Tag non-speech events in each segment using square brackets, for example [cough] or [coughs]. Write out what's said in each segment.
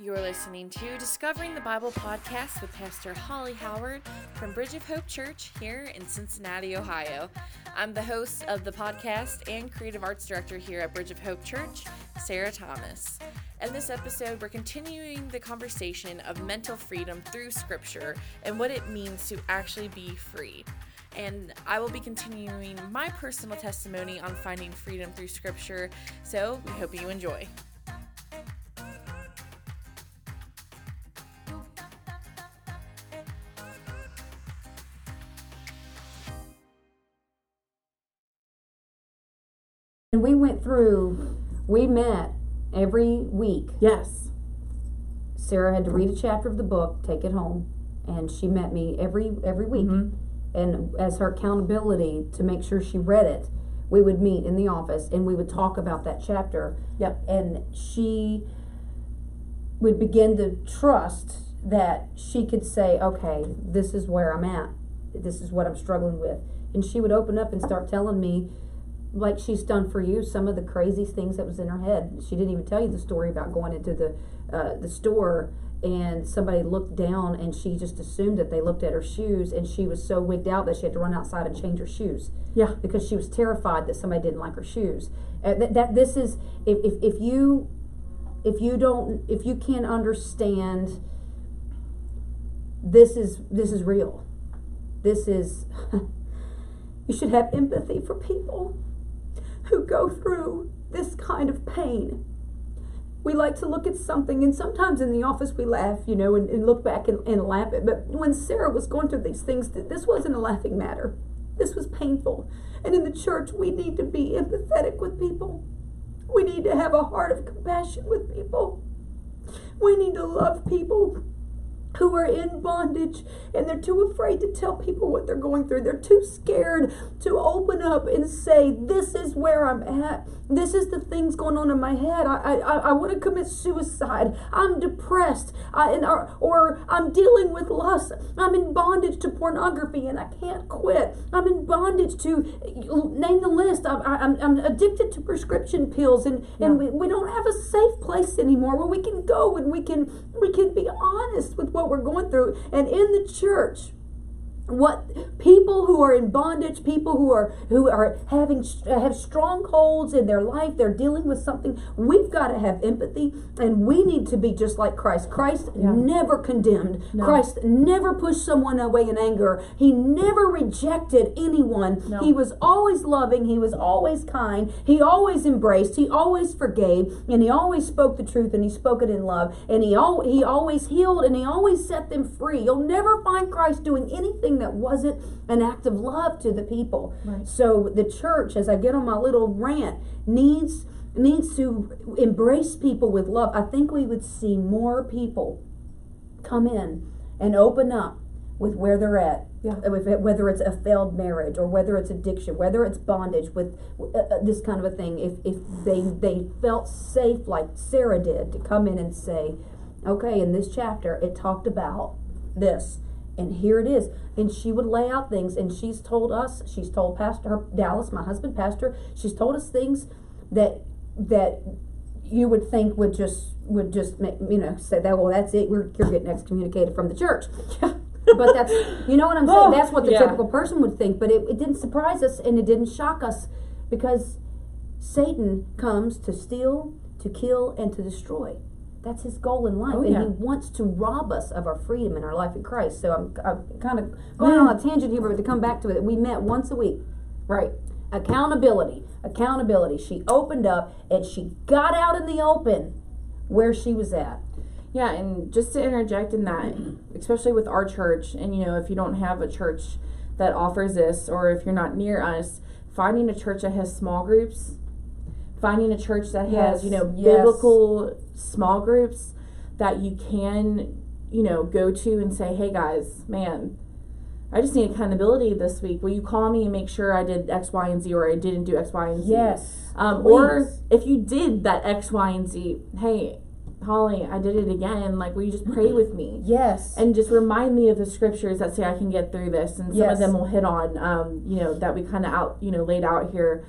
You're listening to Discovering the Bible podcast with Pastor Holly Howard from Bridge of Hope Church here in Cincinnati, Ohio. I'm the host of the podcast and creative arts director here at Bridge of Hope Church, Sarah Thomas. In this episode, we're continuing the conversation of mental freedom through Scripture and what it means to actually be free. And I will be continuing my personal testimony on finding freedom through Scripture, so we hope you enjoy. And we went through, we met every week. Yes. Sarah had to read a chapter of the book, take it home, and she met me every every week. Mm-hmm. And as her accountability to make sure she read it, we would meet in the office and we would talk about that chapter. Yep. And she would begin to trust that she could say, okay, this is where I'm at. This is what I'm struggling with. And she would open up and start telling me, like she's done for you, some of the craziest things that was in her head. She didn't even tell you the story about going into the uh, the store and somebody looked down and she just assumed that they looked at her shoes and she was so wigged out that she had to run outside and change her shoes Yeah. because she was terrified that somebody didn't like her shoes. Uh, that, that this is if, if if you if you don't if you can't understand this is this is real. This is [laughs] you should have empathy for people who go through this kind of pain. We like to look at something, and sometimes in the office we laugh, you know, and, and look back and, and laugh at. But when Sarah was going through these things, this wasn't a laughing matter. This was painful. And in the church, we need to be empathetic with people. We need to have a heart of compassion with people. We need to love people who are in bondage and they're too afraid to tell people what they're going through. They're too scared to open up and say, This is where I'm at. This is the things going on in my head. I, I, I want to commit suicide. I'm depressed. I, and, or, or I'm dealing with lust. I'm in bondage to pornography and I can't quit. I'm in bondage to name the list. I'm, I'm, I'm addicted to prescription pills and, and we, we don't have a safe place anymore where we can go and we can we can be honest with what we're going through. And in the church, what people who are in bondage people who are who are having have strongholds in their life they're dealing with something we've got to have empathy and we need to be just like christ christ Yeah. never condemned No. christ never pushed someone away in anger he never rejected anyone No. he was always loving he was always kind he always embraced he always forgave and he always spoke the truth and he spoke it in love and he al- he always healed and he always set them free you'll never find christ doing anything that wasn't an act of love to the people Right. so the church as i get on my little rant needs needs to embrace people with love i think we would see more people come in and open up with where they're at Yeah. Whether it's a failed marriage or whether it's addiction whether it's bondage with uh, uh, this kind of a thing if, if they they felt safe like sarah did to come in and say okay in this chapter it talked about this and here it is. And she would lay out things and she's told us she's told pastor her, dallas my husband pastor she's told us things that that you would think would just would just make you know say that well that's it we're you're getting excommunicated from the church. [laughs] But that's you know what i'm saying? Oh, that's what the yeah. typical person would think but it, it didn't surprise us and it didn't shock us because satan comes to steal to kill and to destroy that's his goal in life Oh, and he wants to rob us of our freedom and our life in christ. So i'm, I'm kind of going on a tangent here but to come back to it we met once a week. Right. accountability accountability. She opened up and she got out in the open where she was at. Yeah, and just to interject in that, especially with our church, and you know, if you don't have a church that offers this, or if you're not near us, finding a church that has small groups, finding a church that has, you know, Yes, yes. biblical small groups that you can, you know, go to and say, hey guys, man, I just need accountability this week. Will you call me and make sure I did X, Y, and Z, or I didn't do X, Y, and Z? yes Um, or if you did that X, Y, and Z, hey, Holly, I did it again. Like, will you just pray with me? yes And just remind me of the scriptures that say I can get through this. And some Yes. of them will hit on, um, you know, that we kind of out, you know, laid out here.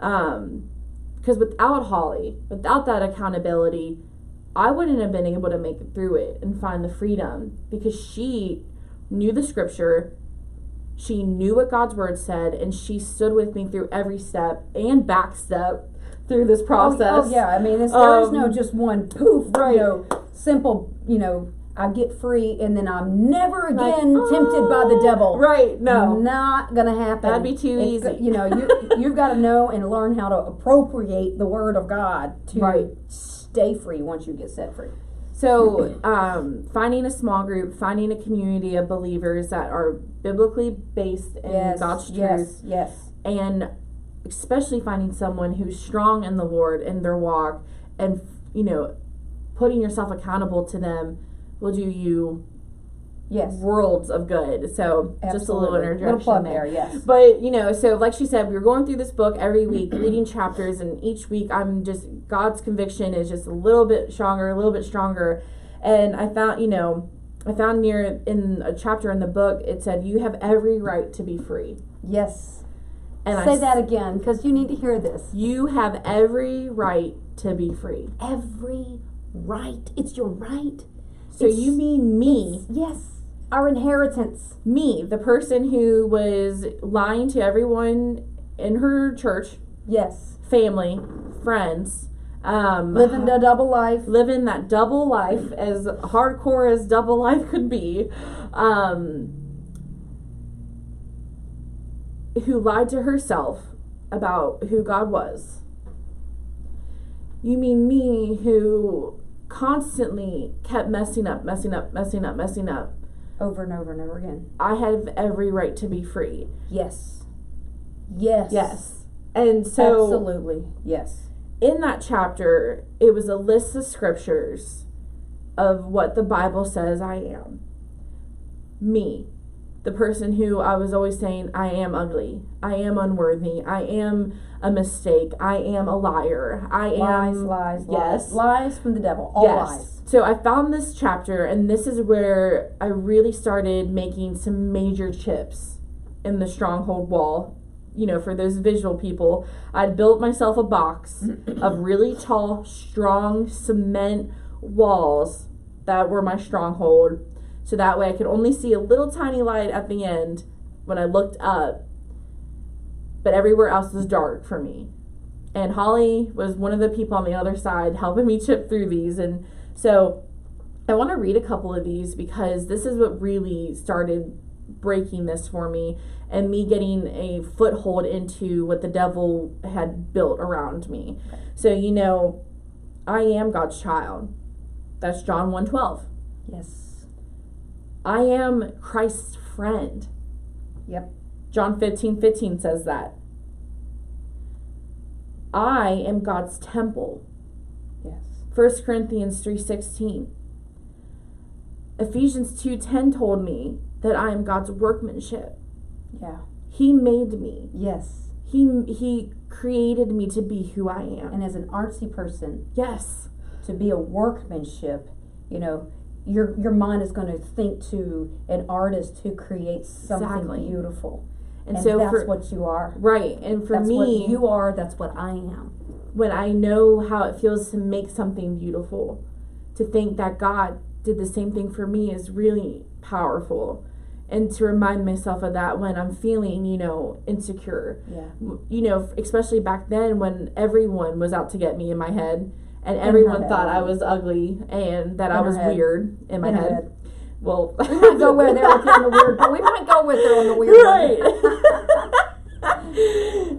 Um, because without Holly, without that accountability, I wouldn't have been able to make it through it and find the freedom because she knew the scripture, she knew what God's word said, and she stood with me through every step and back step through this process. Oh, oh, yeah, I mean, it's, there is no Um, just one poof, right. you know, simple, you know, I get free and then I'm never Like, again tempted by the "Oh," devil. Right, no. Not gonna happen. That'd be too It's easy. You know, you you've got to know and learn how to appropriate the word of God to Right. Stay free once you get set free. So, um, finding a small group, finding a community of believers that are biblically based in yes, God's truth, yes, yes. and especially finding someone who's strong in the Lord in their walk, and you know, putting yourself accountable to them will do you Yes. worlds of good. So, just a little Absolutely. interjection Little there. there, yes. But you know, so like she said, we were going through this book every week, [clears throat] reading chapters, and each week I'm just God's conviction is just a little bit stronger, a little bit stronger. And I found, you know, I found near in a chapter in the book, it said, "You have every right to be free." Yes. And I Say s- that again because you need to hear this. You have every right to be free. Every right. It's your right. So It's- you mean me, Yes. Our inheritance. me, the person who was lying to everyone in her church, Yes. family, friends, um, Living the double life. living that double life as hardcore as double life could be um, who lied to herself about who god was you mean me who constantly kept messing up messing up messing up messing up Over and over and over again. i have every right to be free Yes. Yes. yes and so Absolutely. Yes. in that chapter, it was a list of scriptures of what the Bible says I am. Me, the person who I was always saying, I am ugly, I am unworthy, I am a mistake, I am a liar, I Lies, am. lies, yes. lies. Lies from the devil. All yes. lies. So I found this chapter, and this is where I really started making some major chips in the stronghold wall. You know, for those visual people, I'd built myself a box [coughs] of really tall, strong cement walls that were my stronghold. So that way I could only see a little tiny light at the end when I looked up. But everywhere else was dark for me. And Holly was one of the people on the other side helping me chip through these. And so I want to read a couple of these because this is what really started breaking this for me and me getting a foothold into what the devil had built around me. So you know, I am God's child. That's John 1:12. Yes. I am Christ's friend. Yep. John 15, 15 says that. I am God's temple. Yes. 1 Corinthians 3:16. Ephesians 2:10 told me that I am God's workmanship. Yeah. He made me. Yes. He he created me to be who I am. And as an artsy person, Yes. to be a workmanship, you know, your your mind is going to think to an artist who creates something Exactly. beautiful. And, And, so that's for what you are. right, and for that's me what you are. That's what I am. When I know how it feels to make something beautiful, to think that God did the same thing for me is really powerful. And to remind myself of that when I'm feeling, you know, insecure. Yeah. You know, especially back then when everyone was out to get me in my head and everyone thought I was ugly and that I In her was head. weird in my In head. head. Well, We might go where there with you on the weird, but we might go with her on the weird. [laughs] right.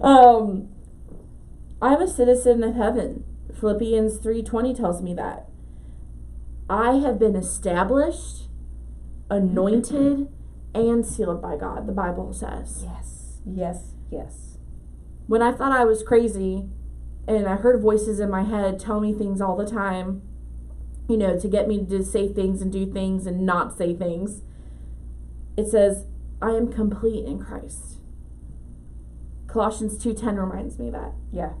[laughs] [laughs] um, I'm a citizen of heaven. Philippians 3:20 tells me that. I have been established, anointed, and sealed by God, the Bible says. yes. Yes. Yes. When I thought I was crazy and I heard voices in my head tell me things all the time, you know, to get me to say things and do things and not say things, it says, I am complete in Christ. Colossians 2:10 reminds me that. Yeah.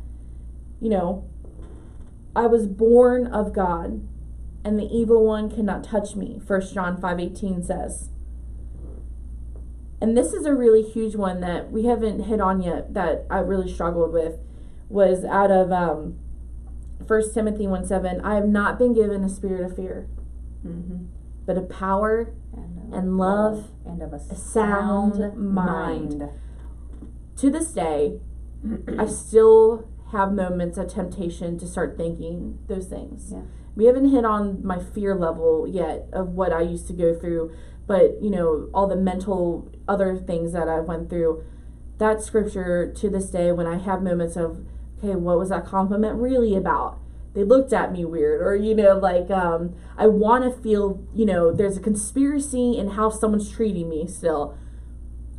You know, I was born of God, and the evil one cannot touch me. 1 John 5:18 says. And this is a really huge one that we haven't hit on yet that I really struggled with was out of um First Timothy 1 7, I have not been given a spirit of fear, Mm-hmm. but a power And, and love and of a sound sound, mind. mind. to this day, I [clears throat] still have moments of temptation to start thinking those things. Yeah. We haven't hit on my fear level yet of what I used to go through, but you know, all the mental other things that I went through. That scripture to this day, when I have moments of, okay, what was that compliment really about? They looked at me weird, or you know, like um, I want to feel, you know, there's a conspiracy in how someone's treating me still.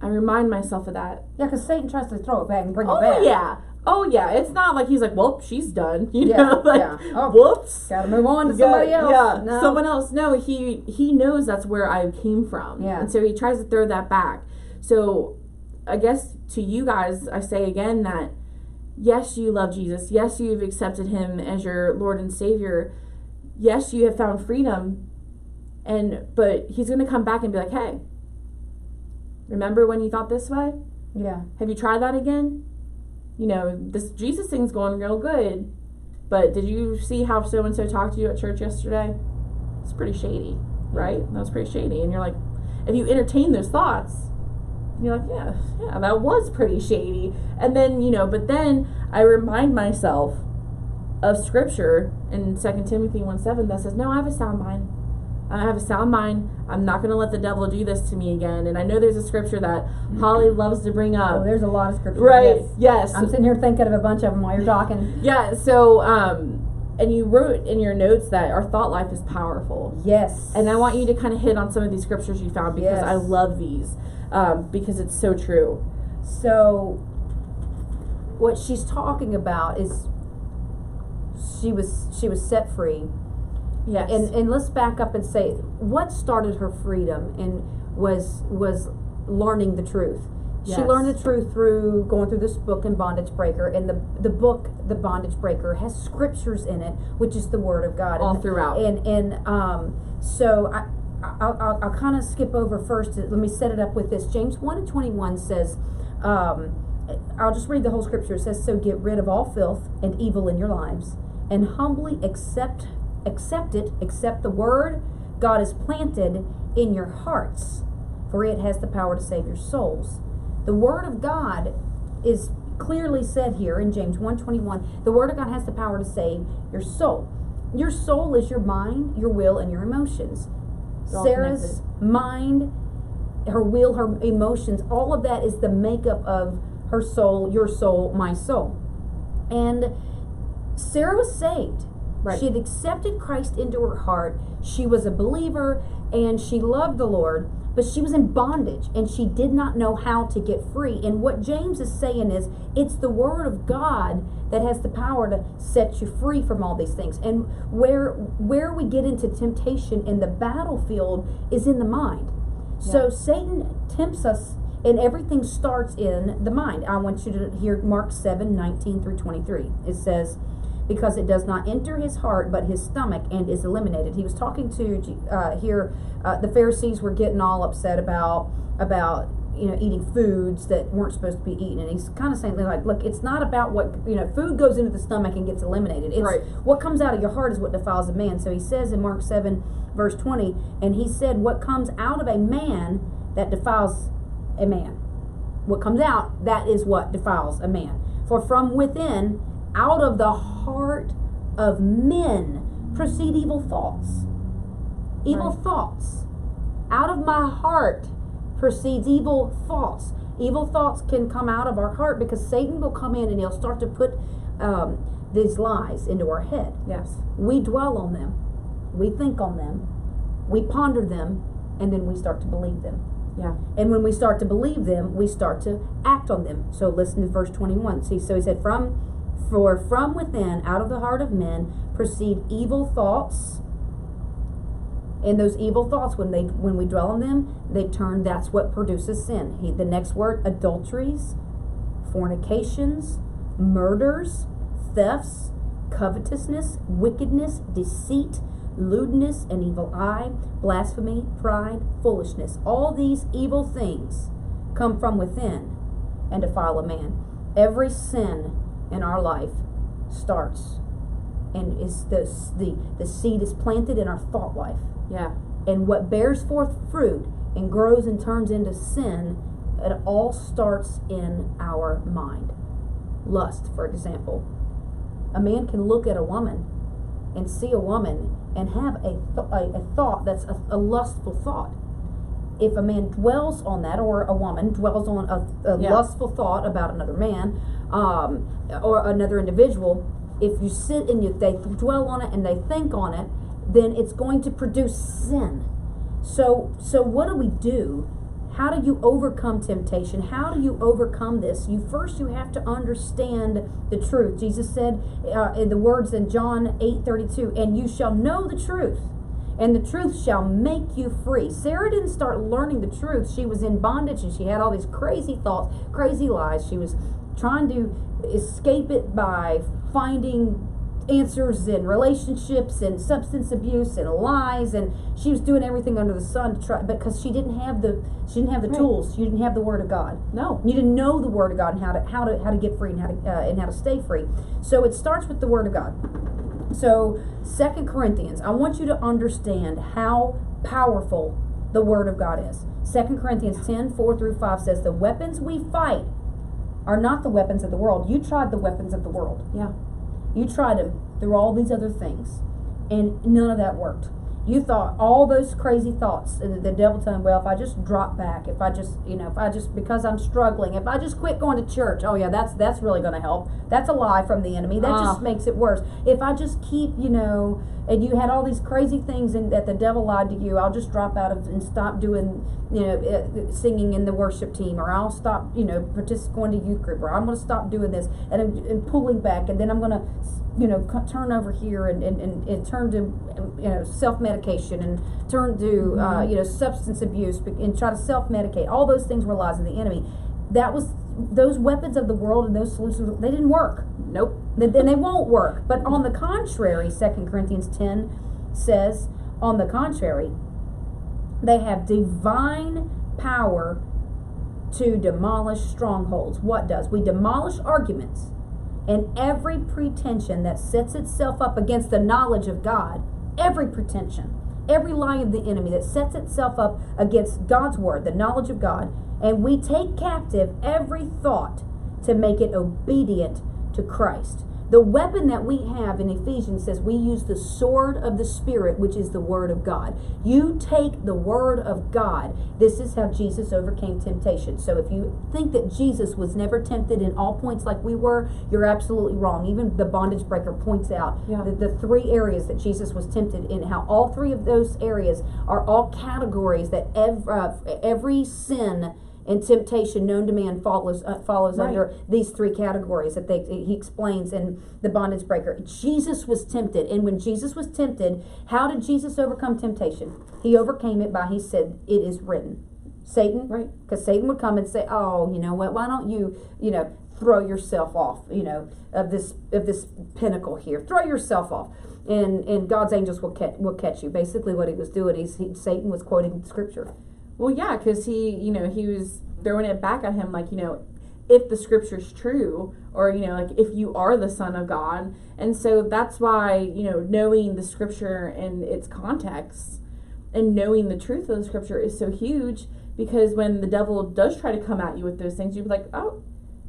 I remind myself of that Yeah, because Satan tries to throw it back and bring Oh it back. yeah. Oh yeah. It's not like he's like, well, she's done. [laughs] You Yeah, know, like yeah. Oh, whoops. Got to move on to Yeah, somebody else. Yeah, No. someone else. No, he he knows that's where I came from. Yeah. And so he tries to throw that back. So I guess to you guys, I say again that yes, you love Jesus. Yes, you've accepted him as your Lord and Savior. Yes, you have found freedom. And but he's gonna come back and be like, hey, remember when you thought this way? Yeah. Have you tried that again? You know, this Jesus thing's going real good, but did you see how so and so talked to you at church yesterday? It's pretty shady, right? That was pretty shady. And you're like, if you entertain those thoughts, you're like, yeah, yeah, that was pretty shady. And then, you know, but then I remind myself of scripture in 2 Timothy 1 7 that says, No, I have a sound mind. I have a sound mind. I'm not going to let the devil do this to me again. And I know there's a scripture that Holly loves to bring up. Oh, there's a lot of scripture. Right. Yes. Yes. I'm sitting here thinking of a bunch of them while you're talking. yeah. So, um, and you wrote in your notes that our thought life is powerful. Yes. And I want you to kind of hit on some of these scriptures you found because Yes. I love these um, because it's so true. So, what she's talking about is she was she was set free, Yes. and and let's back up and say what started her freedom and was was learning the truth. She Yes. learned the truth through going through this book in Bondage Breaker, and the the book, the Bondage Breaker, has scriptures in it, which is the Word of God. all And- throughout. and and um, so I, I'll, I'll, I'll kind of skip over first. Let me set it up with this. James one and twenty one says, um, I'll just read the whole scripture. It says, "So get rid of all filth and evil in your lives, and humbly accept accept it. Accept the word God has planted in your hearts, for it has the power to save your souls." The word of God is clearly said here in James 1:21. The word of God has the power to save your soul. Your soul is your mind, your will, and your emotions. Sarah's mind, her will, her emotions, all of that is the makeup of her soul, your soul, my soul. And Sarah was saved. Right. She had accepted Christ into her heart. She was a believer and she loved the Lord, but she was in bondage and she did not know how to get free. And what James is saying is it's the word of God that has the power to set you free from all these things. And where where we get into temptation in the battlefield is in the mind. So Satan tempts us and everything starts in the mind. I want you to hear Mark 7, 19 through 23. It says, because it does not enter his heart but his stomach and is eliminated. He was talking to uh, here. Uh, the Pharisees were getting all upset about about you know eating foods that weren't supposed to be eaten, and he's kind of saying like, look, it's not about what you know. Food goes into the stomach and gets eliminated. It's Right. what comes out of your heart is what defiles a man. So he says in Mark seven verse twenty, and he said, what comes out of a man that defiles a man. What comes out, that is what defiles a man. For from within, out of the heart of men, proceed evil thoughts. Evil Right. thoughts. Out of my heart proceeds evil thoughts. Evil thoughts can come out of our heart because Satan will come in and he'll start to put um, these lies into our head. yes. We dwell on them, we think on them, we ponder them, and then we start to believe them. Yeah. And when we start to believe them, we start to act on them. So listen to verse 21. See, so he said, From for from within, out of the heart of men, proceed evil thoughts. And those evil thoughts, when they when we dwell on them, they turn. That's what produces sin. He, the next word: adulteries, fornications, murders, thefts, covetousness, wickedness, deceit, lewdness, an evil eye, blasphemy, pride, foolishness. All these evil things come from within and defile a man. Every sin in our life starts and is the the the seed is planted in our thought life. Yeah. And what bears forth fruit and grows and turns into sin, it all starts in our mind. Lust, for example. A man can look at a woman and see a woman and have a, th- a, a thought that's a, a lustful thought. If a man dwells on that, or a woman dwells on a, a Yeah. lustful thought about another man um, or another individual, if you sit and you, they dwell on it and they think on it, then it's going to produce sin. So, so what do we do? How do you overcome temptation? How do you overcome this? You first you have to understand the truth. Jesus said uh, in the words in John eight thirty two, and you shall know the truth, and the truth shall make you free. Sarah didn't start learning the truth. She was in bondage and she had all these crazy thoughts, crazy lies. She was trying to escape it by finding answers in relationships and substance abuse and lies and she was doing everything under the sun to try because she didn't have the she didn't have the Right. tools she didn't have the word of god No. you didn't know the word of god and how to how to how to get free and how to uh, and how to stay free so it starts with the word of god so second corinthians i want you to understand how powerful the word of god is second corinthians 10 4 through 5 says the weapons we fight are not the weapons of the world you tried the weapons of the world Yeah. you tried them through all these other things, and none of that worked. You thought all those crazy thoughts, and the devil telling, well, if I just drop back, if I just, you know, if I just because I'm struggling, if I just quit going to church, oh yeah, that's that's really going to help. That's a lie from the enemy. That Ah. just makes it worse. If I just keep, you know, and you had all these crazy things and that the devil lied to you, I'll just drop out of and stop doing, you know, uh, singing in the worship team, or I'll stop, you know, participating going to youth group, or I'm going to stop doing this, and I'm and pulling back, and then I'm going to you know, c- turn over here and, and, and, and turn to, you know, self medication and turn to, uh, you know, substance abuse and try to self medicate. All those things were lies of the enemy. That was, those weapons of the world and those solutions, they didn't work. Nope. Then then they won't work. But on the contrary, 2 Corinthians 10 says, on the contrary, they have divine power to demolish strongholds. What does? We demolish arguments and every pretension that sets itself up against the knowledge of God, every pretension, every lie of the enemy that sets itself up against God's word, the knowledge of God, and we take captive every thought to make it obedient to Christ. The weapon that we have in Ephesians says we use the sword of the Spirit, which is the Word of God. You take the Word of God. This is how Jesus overcame temptation. So if you think that Jesus was never tempted in all points like we were, you're absolutely wrong. Even the bondage breaker points out Yeah. the, the three areas that Jesus was tempted in, how all three of those areas are all categories that ev- uh, every sin and temptation known to man follows uh, follows Right. under these three categories that they he explains in the bondage breaker. Jesus was tempted, and when Jesus was tempted, how did Jesus overcome temptation? He overcame it by he said, "It is written." Satan, Right. Because Satan would come and say, "Oh, you know what? Why don't you, you know, throw yourself off, you know, of this of this pinnacle here? Throw yourself off." And, and God's angels will catch will catch you. Basically, what he was doing, he's he, Satan was quoting scripture. Well, yeah, because he, you know, he was throwing it back at him, like, you know, if the scripture's true, or, you know, like, if you are the Son of God. And so that's why, you know, knowing the scripture and its context and knowing the truth of the scripture is so huge because when the devil does try to come at you with those things, you'd be like, oh,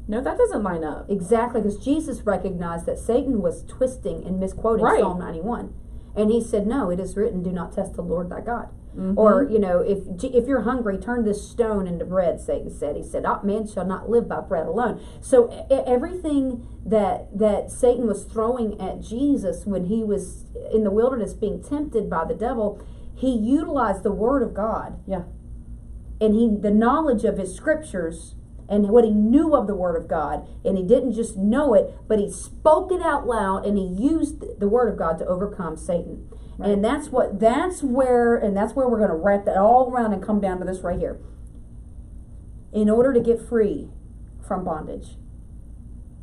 no, that doesn't line up. Exactly, because Jesus recognized that Satan was twisting and misquoting Right. Psalm 91. And he said, No, it is written, do not test the Lord thy God. Mm-hmm. Or, you know, if if you're hungry, turn this stone into bread, Satan said. He said, oh, man shall not live by bread alone. So everything that that Satan was throwing at Jesus when he was in the wilderness being tempted by the devil, he utilized the word of God Yeah. and he the knowledge of his scriptures and what he knew of the word of God and he didn't just know it but he spoke it out loud and he used the word of God to overcome Satan. And that's what that's where and that's where we're going to wrap that all around and come down to this right here. In order to get free from bondage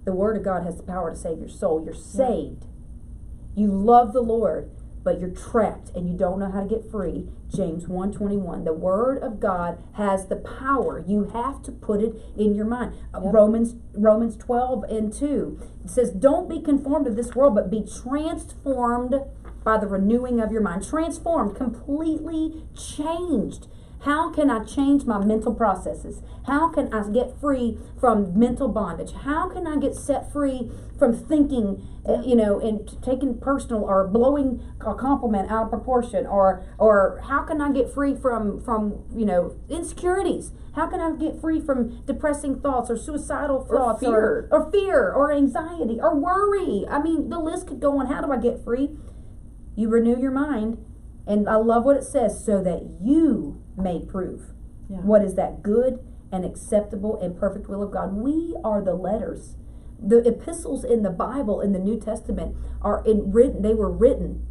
the word of God has the power to save your soul. You're saved. You love the Lord but you're trapped and you don't know how to get free. James 121 the word of god has the power. You have to put it in your mind. Uh, Yep. romans romans 12 and 2 it says don't be conformed to this world but be transformed by the renewing of your mind. Transformed completely changed how can I change my mental processes? How can I get free from mental bondage? How can I get set free from thinking, uh, you know, and taking personal or blowing a compliment out of proportion, or or how can I get free from from you know insecurities? How can I get free from depressing thoughts or suicidal Or thoughts fear. or, or fear or anxiety or worry? I mean, the list could go on. How do I get free? You renew your mind, and I love what it says, so that you may prove Yeah. what is that good and acceptable and perfect will of God. We are the letters. The epistles in the Bible in the New Testament are in written. They were written,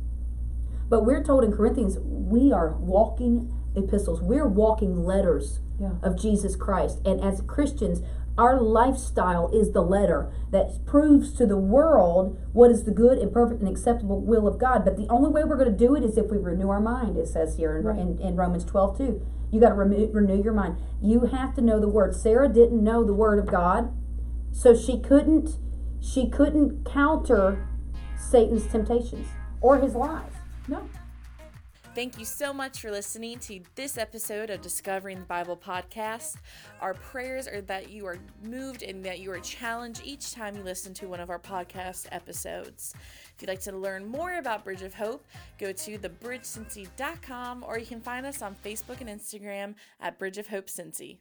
but we're told in Corinthians we are walking epistles. We're walking letters Yeah. of Jesus Christ. And as Christians, our lifestyle is the letter that proves to the world what is the good and perfect and acceptable will of God. But the only way we're going to do it is if we renew our mind, it says here in, Right. in, in Romans 12 2. You got to renew, renew your mind. You have to know the word. Sarah didn't know the word of God, so she couldn't she couldn't counter Satan's temptations or his lies. No. Thank you so much for listening to this episode of Discovering the Bible podcast. Our prayers are that you are moved and that you are challenged each time you listen to one of our podcast episodes. If you'd like to learn more about Bridge of Hope, go to thebridgecincy.com or you can find us on Facebook and Instagram at Bridge of Hope Cincy.